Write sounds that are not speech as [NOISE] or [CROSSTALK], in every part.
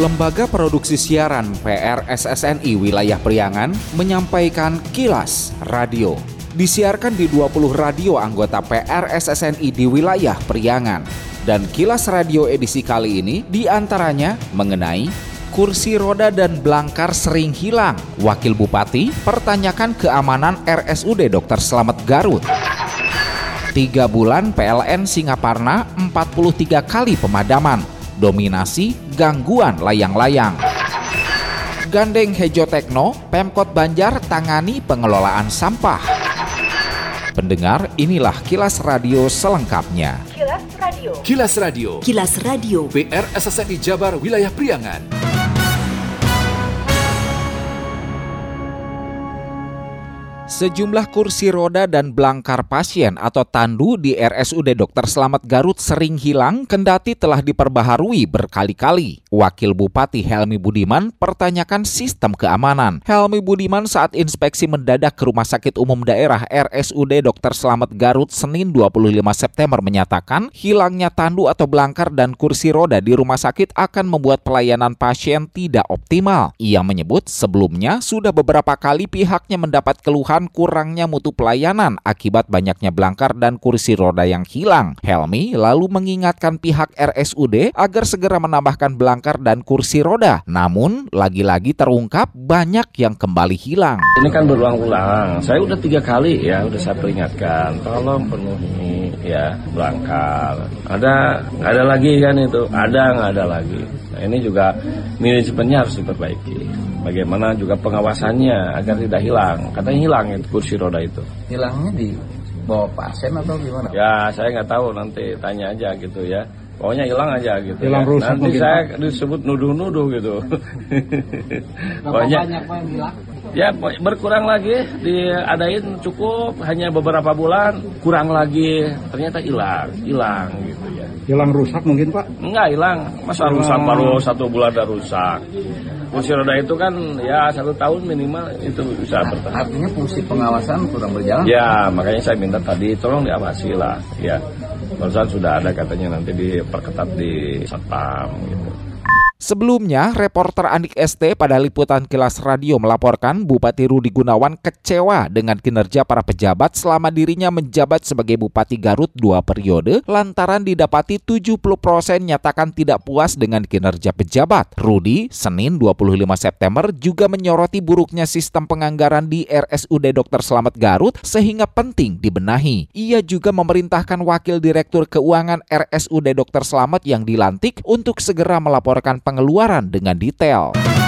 Lembaga Produksi Siaran PRSSNI Wilayah Priangan menyampaikan kilas radio. Disiarkan di 20 radio anggota PRSSNI di wilayah Priangan. Dan kilas radio edisi kali ini di antaranya mengenai kursi roda dan belangkar sering hilang. Wakil Bupati pertanyakan keamanan RSUD Dr. Slamet Garut. Tiga bulan PLN Singaparna 43 kali pemadaman. Dominasi gangguan layang-layang. Gandeng Hejo Tekno, Pemkot Banjar tangani pengelolaan sampah. Pendengar, inilah kilas radio selengkapnya. Kilas Radio. Kilas Radio. Kilas Radio. PR SSNI Jabar Wilayah Priangan. Sejumlah kursi roda dan belangkar pasien atau tandu di RSUD Dr. Slamet Garut sering hilang kendati telah diperbaharui berkali-kali. Wakil Bupati Helmi Budiman pertanyakan sistem keamanan. Helmi Budiman saat inspeksi mendadak ke Rumah Sakit Umum Daerah RSUD Dr. Slamet Garut Senin 25 September menyatakan hilangnya tandu atau belangkar dan kursi roda di rumah sakit akan membuat pelayanan pasien tidak optimal. Ia menyebut sebelumnya sudah beberapa kali pihaknya mendapat keluhan kurangnya mutu pelayanan akibat banyaknya belangkar dan kursi roda yang hilang. Helmi lalu mengingatkan pihak RSUD agar segera menambahkan belangkar dan kursi roda. Namun, lagi-lagi terungkap banyak yang kembali hilang. Ini kan berulang-ulang. Saya udah tiga kali ya, udah saya peringatkan. Tolong penuhi ya belangkar. Ada nggak ada lagi kan itu? Ada nggak ada lagi. Nah, ini juga manajemennya harus diperbaiki bagaimana juga pengawasannya agar tidak hilang. Katanya hilang itu kursi roda itu. Hilangnya di bawa pasien atau gimana? Ya saya nggak tahu nanti tanya aja gitu ya. Pokoknya hilang aja gitu. Hilang ya. rusak Nanti mungkin, saya disebut nuduh-nuduh gitu. [LAUGHS] Pokoknya banyak yang hilang? ya berkurang lagi diadain cukup hanya beberapa bulan kurang lagi ternyata hilang hilang gitu ya Hilang rusak mungkin Pak? enggak hilang. Masa rusak baru satu bulan udah rusak. Kursi roda itu kan ya satu tahun minimal itu bisa bertahan. Artinya fungsi pengawasan kurang berjalan? ya makanya saya minta tadi tolong diawasi lah. Ya barusan sudah ada katanya nanti diperketat di satpam gitu Sebelumnya, reporter Andik ST pada liputan kilas radio melaporkan Bupati Rudi Gunawan kecewa dengan kinerja para pejabat selama dirinya menjabat sebagai Bupati Garut dua periode lantaran didapati 70% nyatakan tidak puas dengan kinerja pejabat. Rudi, Senin 25 September juga menyoroti buruknya sistem penganggaran di RSUD Dr. Slamet Garut sehingga penting dibenahi. Ia juga memerintahkan Wakil Direktur Keuangan RSUD Dr. Slamet yang dilantik untuk segera melaporkan pengeluaran dengan detail.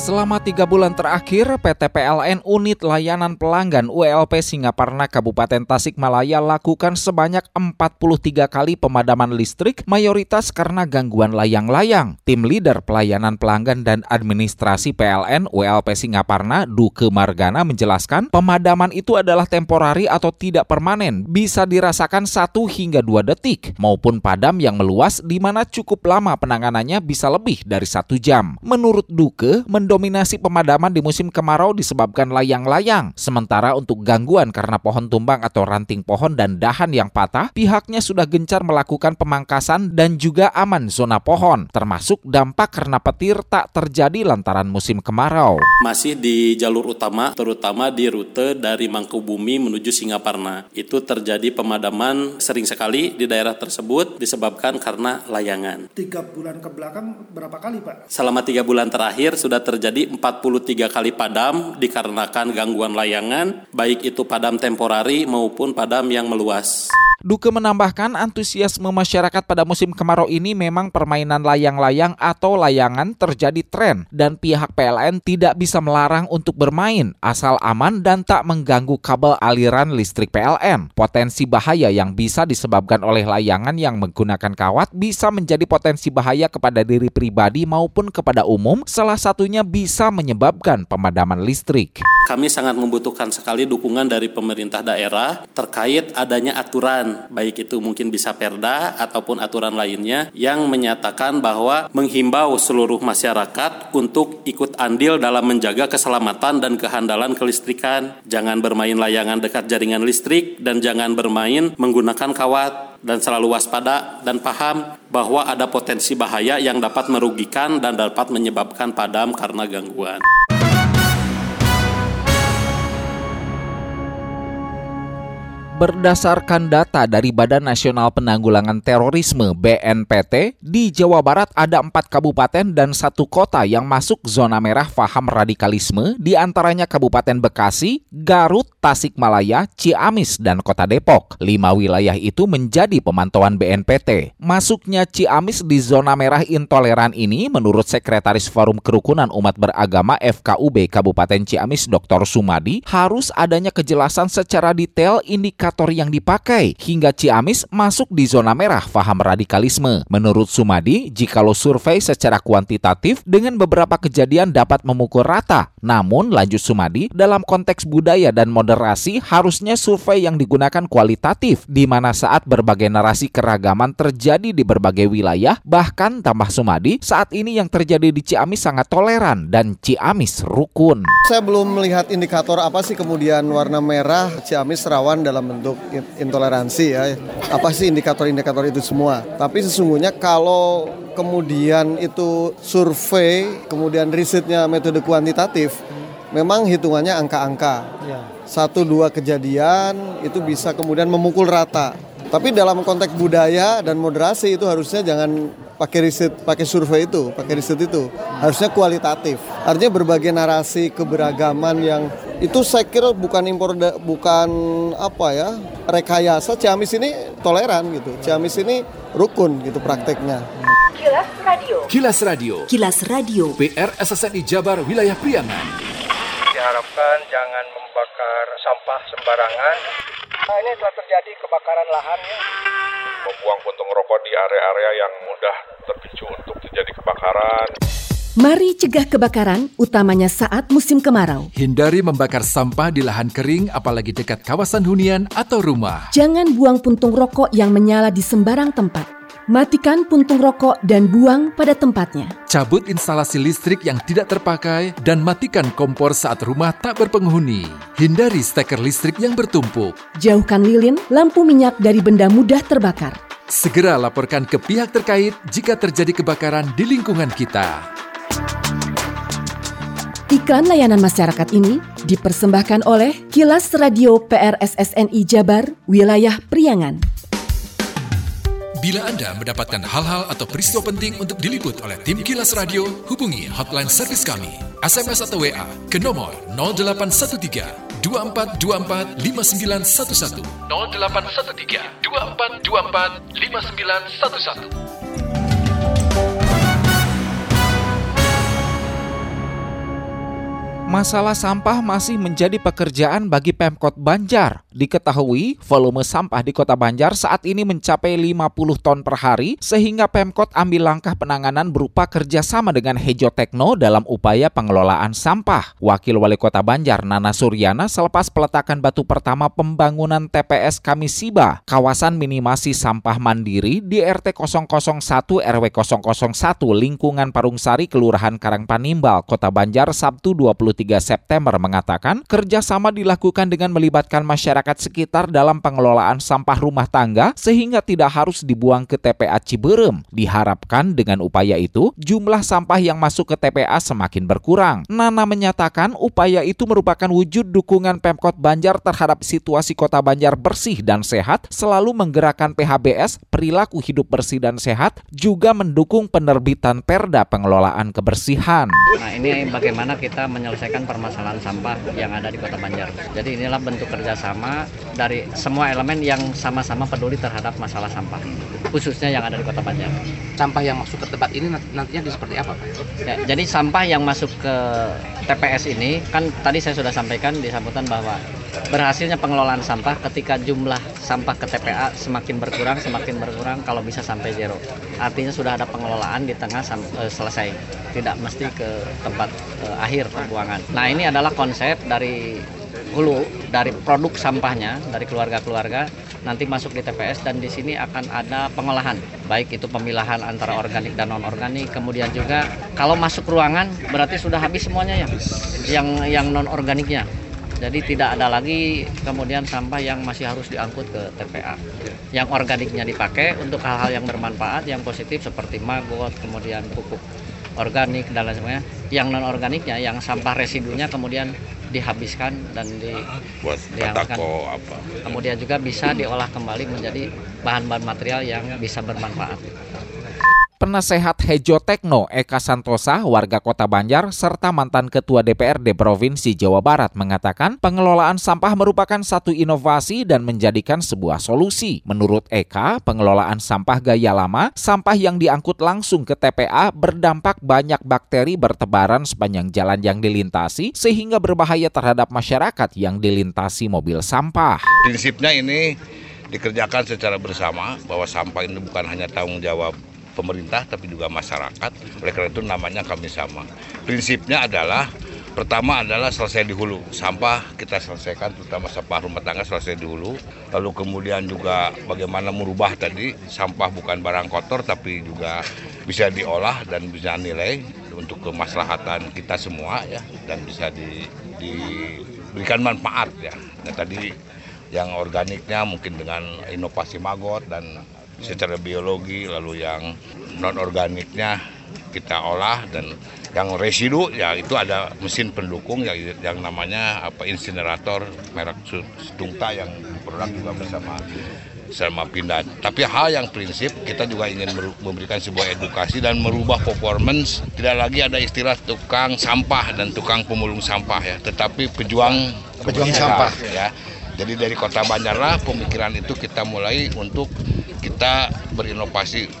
Selama tiga bulan terakhir, PT PLN Unit Layanan Pelanggan ULP Singaparna Kabupaten Tasikmalaya lakukan sebanyak 43 kali pemadaman listrik, mayoritas karena gangguan layang-layang. Tim Leader Pelayanan Pelanggan dan Administrasi PLN ULP Singaparna, Duke Margana menjelaskan, pemadaman itu adalah temporari atau tidak permanen, bisa dirasakan satu hingga dua detik, maupun padam yang meluas di mana cukup lama penanganannya bisa lebih dari satu jam. Menurut Duke, mendominasi pemadaman di musim kemarau disebabkan layang-layang. Sementara untuk gangguan karena pohon tumbang atau ranting pohon dan dahan yang patah, pihaknya sudah gencar melakukan pemangkasan dan juga aman zona pohon, termasuk dampak karena petir tak terjadi lantaran musim kemarau. Masih di jalur utama, terutama di rute dari Mangkubumi menuju Singaparna. Itu terjadi pemadaman sering sekali di daerah tersebut disebabkan karena layangan. tiga bulan ke belakang berapa kali Pak? Selama tiga bulan terakhir sudah terjadi 43 kali padam dikarenakan gangguan layangan, baik itu padam temporari maupun padam yang meluas. Duke menambahkan antusiasme masyarakat pada musim kemarau ini memang permainan layang-layang atau layangan terjadi tren dan pihak PLN tidak bisa melarang untuk bermain asal aman dan tak mengganggu kabel aliran listrik PLN. Potensi bahaya yang bisa disebabkan oleh layangan yang menggunakan kawat bisa menjadi potensi bahaya kepada diri pribadi maupun kepada umum, salah satunya bisa menyebabkan pemadaman listrik. Kami sangat membutuhkan sekali dukungan dari pemerintah daerah terkait adanya aturan, baik itu mungkin bisa perda ataupun aturan lainnya yang menyatakan bahwa menghimbau seluruh masyarakat untuk ikut andil dalam menjaga keselamatan dan kehandalan kelistrikan. Jangan bermain layangan dekat jaringan listrik dan jangan bermain menggunakan kawat. dan selalu waspada dan paham bahwa ada potensi bahaya yang dapat merugikan dan dapat menyebabkan padam karena gangguan. Berdasarkan data dari Badan Nasional Penanggulangan Terorisme BNPT, di Jawa Barat ada empat kabupaten dan satu kota yang masuk zona merah faham radikalisme, di antaranya Kabupaten Bekasi, Garut, Tasikmalaya, Ciamis, dan Kota Depok. Lima wilayah itu menjadi pemantauan BNPT. Masuknya Ciamis di zona merah intoleran ini, menurut Sekretaris Forum Kerukunan Umat Beragama FKUB Kabupaten Ciamis Dr. Sumadi, harus adanya kejelasan secara detail indikator indikator yang dipakai hingga Ciamis masuk di zona merah faham radikalisme. Menurut Sumadi, jikalau survei secara kuantitatif dengan beberapa kejadian dapat memukul rata. Namun, lanjut Sumadi, dalam konteks budaya dan moderasi harusnya survei yang digunakan kualitatif, di mana saat berbagai narasi keragaman terjadi di berbagai wilayah, bahkan tambah Sumadi, saat ini yang terjadi di Ciamis sangat toleran dan Ciamis rukun. Saya belum melihat indikator apa sih kemudian warna merah Ciamis rawan dalam intoleransi ya. Apa sih indikator-indikator itu semua? Tapi sesungguhnya kalau kemudian itu survei, kemudian risetnya metode kuantitatif, memang hitungannya angka-angka. Satu dua kejadian itu bisa kemudian memukul rata. Tapi dalam konteks budaya dan moderasi itu harusnya jangan pakai riset, pakai survei itu, pakai riset itu. Harusnya kualitatif. Artinya berbagai narasi keberagaman yang itu saya kira bukan impor bukan apa ya rekayasa Ciamis ini toleran gitu. Ciamis ini rukun gitu prakteknya. Kilas Radio. Kilas Radio. Kilas Radio. PR SSNI Jabar Wilayah Priangan. Diharapkan jangan membakar sampah sembarangan. Nah, ini telah terjadi kebakaran lahan ya membuang puntung rokok di area-area yang mudah terpicu untuk terjadi kebakaran Mari cegah kebakaran, utamanya saat musim kemarau. Hindari membakar sampah di lahan kering, apalagi dekat kawasan hunian atau rumah. Jangan buang puntung rokok yang menyala di sembarang tempat. Matikan puntung rokok dan buang pada tempatnya. Cabut instalasi listrik yang tidak terpakai dan matikan kompor saat rumah tak berpenghuni. Hindari steker listrik yang bertumpuk. Jauhkan lilin, lampu minyak dari benda mudah terbakar. Segera laporkan ke pihak terkait jika terjadi kebakaran di lingkungan kita. Iklan layanan masyarakat ini dipersembahkan oleh Kilas Radio PRSSNI Jabar, Wilayah Priangan. Bila Anda mendapatkan hal-hal atau peristiwa penting untuk diliput oleh tim Kilas Radio, hubungi hotline servis kami, SMS atau WA ke nomor 0813 2424 5911 0813 2424 5911 Masalah sampah masih menjadi pekerjaan bagi Pemkot Banjar. Diketahui, volume sampah di Kota Banjar saat ini mencapai 50 ton per hari, sehingga Pemkot ambil langkah penanganan berupa kerjasama dengan Hejo Tekno dalam upaya pengelolaan sampah. Wakil Wali Kota Banjar, Nana Suryana, selepas peletakan batu pertama pembangunan TPS Kamisiba, kawasan minimasi sampah mandiri di RT 001 RW 001 lingkungan Parungsari, Kelurahan Karangpanimbal, Kota Banjar, Sabtu 23 3 September mengatakan kerjasama dilakukan dengan melibatkan masyarakat sekitar dalam pengelolaan sampah rumah tangga sehingga tidak harus dibuang ke TPA Ciberem. Diharapkan dengan upaya itu jumlah sampah yang masuk ke TPA semakin berkurang. Nana menyatakan upaya itu merupakan wujud dukungan Pemkot Banjar terhadap situasi kota Banjar bersih dan sehat, selalu menggerakkan PHBS, perilaku hidup bersih dan sehat, juga mendukung penerbitan perda pengelolaan kebersihan. Nah ini bagaimana kita menyelesaikan menyelesaikan permasalahan sampah yang ada di Kota Banjar. Jadi inilah bentuk kerjasama dari semua elemen yang sama-sama peduli terhadap masalah sampah, khususnya yang ada di Kota Banjar. Sampah yang masuk ke tempat ini nantinya seperti apa Pak? Ya, jadi sampah yang masuk ke TPS ini, kan tadi saya sudah sampaikan di sambutan bahwa berhasilnya pengelolaan sampah ketika jumlah sampah ke TPA semakin berkurang, semakin berkurang kalau bisa sampai zero. Artinya sudah ada pengelolaan di tengah uh, selesai, tidak mesti ke tempat uh, akhir pembuangan. Nah ini adalah konsep dari hulu dari produk sampahnya dari keluarga-keluarga nanti masuk di TPS dan di sini akan ada pengolahan baik itu pemilahan antara organik dan non organik kemudian juga kalau masuk ruangan berarti sudah habis semuanya ya yang yang non organiknya Jadi tidak ada lagi kemudian sampah yang masih harus diangkut ke TPA. Yang organiknya dipakai untuk hal-hal yang bermanfaat, yang positif seperti maggot, kemudian pupuk organik dan lain sebagainya. Yang non organiknya, yang sampah residunya kemudian dihabiskan dan di buat apa. Kemudian juga bisa diolah kembali menjadi bahan-bahan material yang bisa bermanfaat. Penasehat Hejo Tekno Eka Santosa, warga kota Banjar, serta mantan Ketua DPRD Provinsi Jawa Barat mengatakan pengelolaan sampah merupakan satu inovasi dan menjadikan sebuah solusi. Menurut Eka, pengelolaan sampah gaya lama, sampah yang diangkut langsung ke TPA berdampak banyak bakteri bertebaran sepanjang jalan yang dilintasi sehingga berbahaya terhadap masyarakat yang dilintasi mobil sampah. Prinsipnya ini dikerjakan secara bersama bahwa sampah ini bukan hanya tanggung jawab pemerintah tapi juga masyarakat. Oleh karena itu namanya kami sama. Prinsipnya adalah pertama adalah selesai di hulu. Sampah kita selesaikan terutama sampah rumah tangga selesai di hulu. Lalu kemudian juga bagaimana merubah tadi sampah bukan barang kotor tapi juga bisa diolah dan bisa nilai untuk kemaslahatan kita semua ya dan bisa di, diberikan manfaat ya. Nah, tadi yang organiknya mungkin dengan inovasi magot dan secara biologi lalu yang non organiknya kita olah dan yang residu ya itu ada mesin pendukung yang yang namanya apa insinerator merek Stungta yang produk juga bersama sama pindah. Tapi hal yang prinsip kita juga ingin memberikan sebuah edukasi dan merubah performance. Tidak lagi ada istilah tukang sampah dan tukang pemulung sampah ya, tetapi pejuang pejuang sampah ya. Jadi dari kota Banjarlah pemikiran itu kita mulai untuk kita berinovasi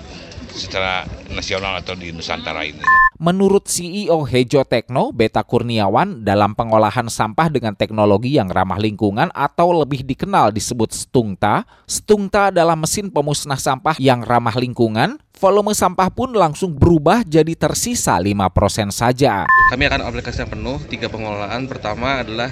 secara nasional atau di Nusantara ini. Menurut CEO Hejo Tekno, Beta Kurniawan, dalam pengolahan sampah dengan teknologi yang ramah lingkungan atau lebih dikenal disebut Stungta, Stungta adalah mesin pemusnah sampah yang ramah lingkungan, volume sampah pun langsung berubah jadi tersisa 5% saja. Kami akan aplikasikan penuh tiga pengelolaan. Pertama adalah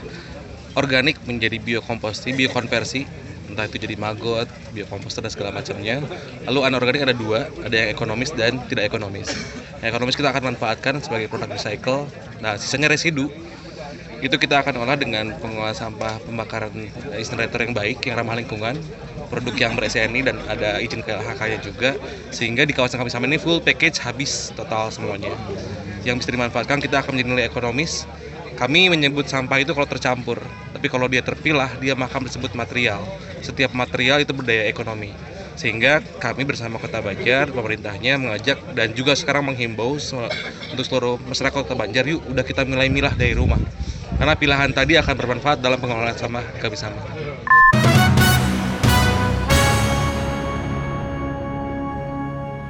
organik menjadi biokomposti, biokonversi entah itu jadi maggot, biokomposter dan segala macamnya. Lalu anorganik ada dua, ada yang ekonomis dan tidak ekonomis. Yang ekonomis kita akan manfaatkan sebagai produk recycle. Nah, sisanya residu itu kita akan olah dengan pengolahan sampah pembakaran incinerator yang baik, yang ramah lingkungan, produk yang ber-SNI dan ada izin KLHK-nya juga, sehingga di kawasan kami sama ini full package habis total semuanya. Yang bisa dimanfaatkan kita akan menjadi nilai ekonomis, kami menyebut sampah itu kalau tercampur, tapi kalau dia terpilah, dia makam disebut material. Setiap material itu berdaya ekonomi. Sehingga kami bersama Kota Banjar, pemerintahnya mengajak dan juga sekarang menghimbau untuk seluruh masyarakat Kota Banjar, yuk udah kita mulai milah dari rumah. Karena pilihan tadi akan bermanfaat dalam pengelolaan sampah kami sama.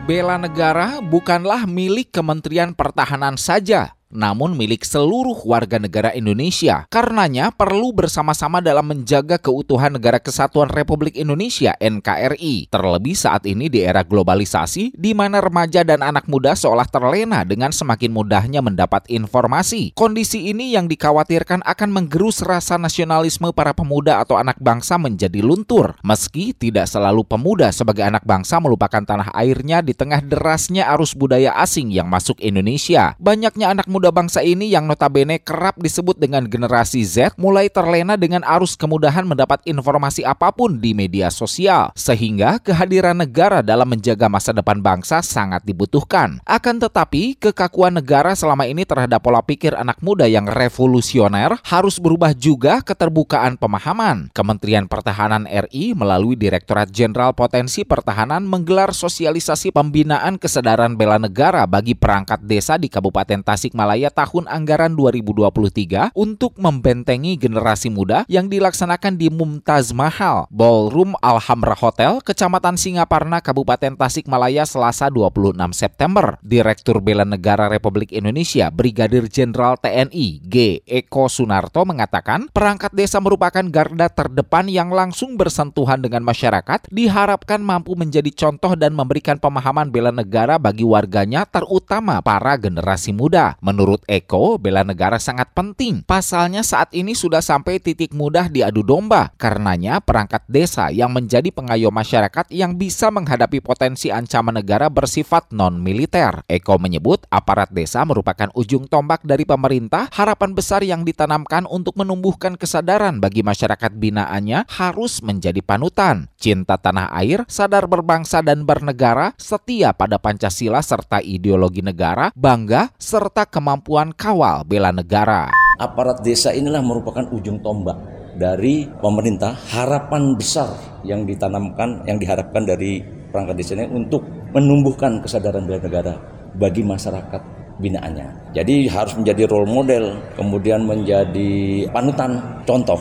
Bela negara bukanlah milik Kementerian Pertahanan saja, namun milik seluruh warga negara Indonesia. Karenanya perlu bersama-sama dalam menjaga keutuhan Negara Kesatuan Republik Indonesia NKRI. Terlebih saat ini di era globalisasi di mana remaja dan anak muda seolah terlena dengan semakin mudahnya mendapat informasi. Kondisi ini yang dikhawatirkan akan menggerus rasa nasionalisme para pemuda atau anak bangsa menjadi luntur. Meski tidak selalu pemuda sebagai anak bangsa melupakan tanah airnya di tengah derasnya arus budaya asing yang masuk Indonesia. Banyaknya anak muda muda bangsa ini yang notabene kerap disebut dengan generasi Z mulai terlena dengan arus kemudahan mendapat informasi apa pun di media sosial sehingga kehadiran negara dalam menjaga masa depan bangsa sangat dibutuhkan. Akan tetapi kekakuan negara selama ini terhadap pola pikir anak muda yang revolusioner harus berubah juga keterbukaan pemahaman. Kementerian Pertahanan RI melalui Direktorat Jenderal Potensi Pertahanan menggelar sosialisasi pembinaan kesadaran bela negara bagi perangkat desa di Kabupaten Tasikmalaya Tasikmalaya tahun anggaran 2023 untuk membentengi generasi muda yang dilaksanakan di Mumtaz Mahal, Ballroom Alhamra Hotel, Kecamatan Singaparna, Kabupaten Tasikmalaya, Selasa 26 September. Direktur Bela Negara Republik Indonesia, Brigadir Jenderal TNI G. Eko Sunarto mengatakan, perangkat desa merupakan garda terdepan yang langsung bersentuhan dengan masyarakat, diharapkan mampu menjadi contoh dan memberikan pemahaman bela negara bagi warganya, terutama para generasi muda. Menurut Menurut Eko, bela negara sangat penting. Pasalnya saat ini sudah sampai titik mudah diadu domba. Karenanya perangkat desa yang menjadi pengayom masyarakat yang bisa menghadapi potensi ancaman negara bersifat non-militer. Eko menyebut aparat desa merupakan ujung tombak dari pemerintah, harapan besar yang ditanamkan untuk menumbuhkan kesadaran bagi masyarakat binaannya harus menjadi panutan. Cinta tanah air, sadar berbangsa dan bernegara, setia pada Pancasila serta ideologi negara, bangga, serta kemampuan kawal bela negara. Aparat desa inilah merupakan ujung tombak dari pemerintah harapan besar yang ditanamkan yang diharapkan dari perangkat desa ini untuk menumbuhkan kesadaran bela negara bagi masyarakat binaannya. Jadi harus menjadi role model, kemudian menjadi panutan, contoh.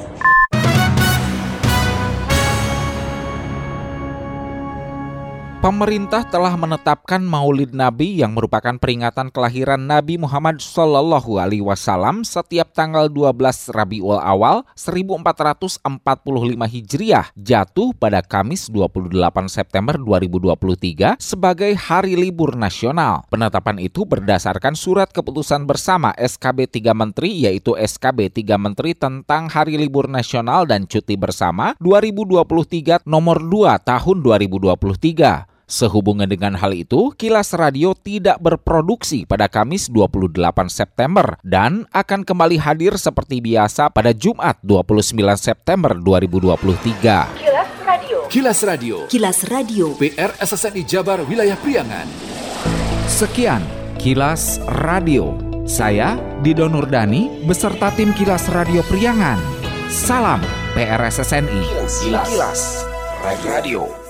Pemerintah telah menetapkan Maulid Nabi yang merupakan peringatan kelahiran Nabi Muhammad Shallallahu Alaihi Wasallam setiap tanggal 12 Rabiul Awal 1445 Hijriah jatuh pada Kamis 28 September 2023 sebagai hari libur nasional. Penetapan itu berdasarkan surat keputusan bersama SKB 3 Menteri yaitu SKB 3 Menteri tentang Hari Libur Nasional dan Cuti Bersama 2023 nomor 2 tahun 2023. Sehubungan dengan hal itu, Kilas Radio tidak berproduksi pada Kamis 28 September dan akan kembali hadir seperti biasa pada Jumat 29 September 2023. Kilas Radio. Kilas Radio. Kilas Radio. PR SSNI Jabar Wilayah Priangan. Sekian Kilas Radio. Saya Dido Nurdani beserta tim Kilas Radio Priangan. Salam PRSSNI. Kilas, Kilas. Radio.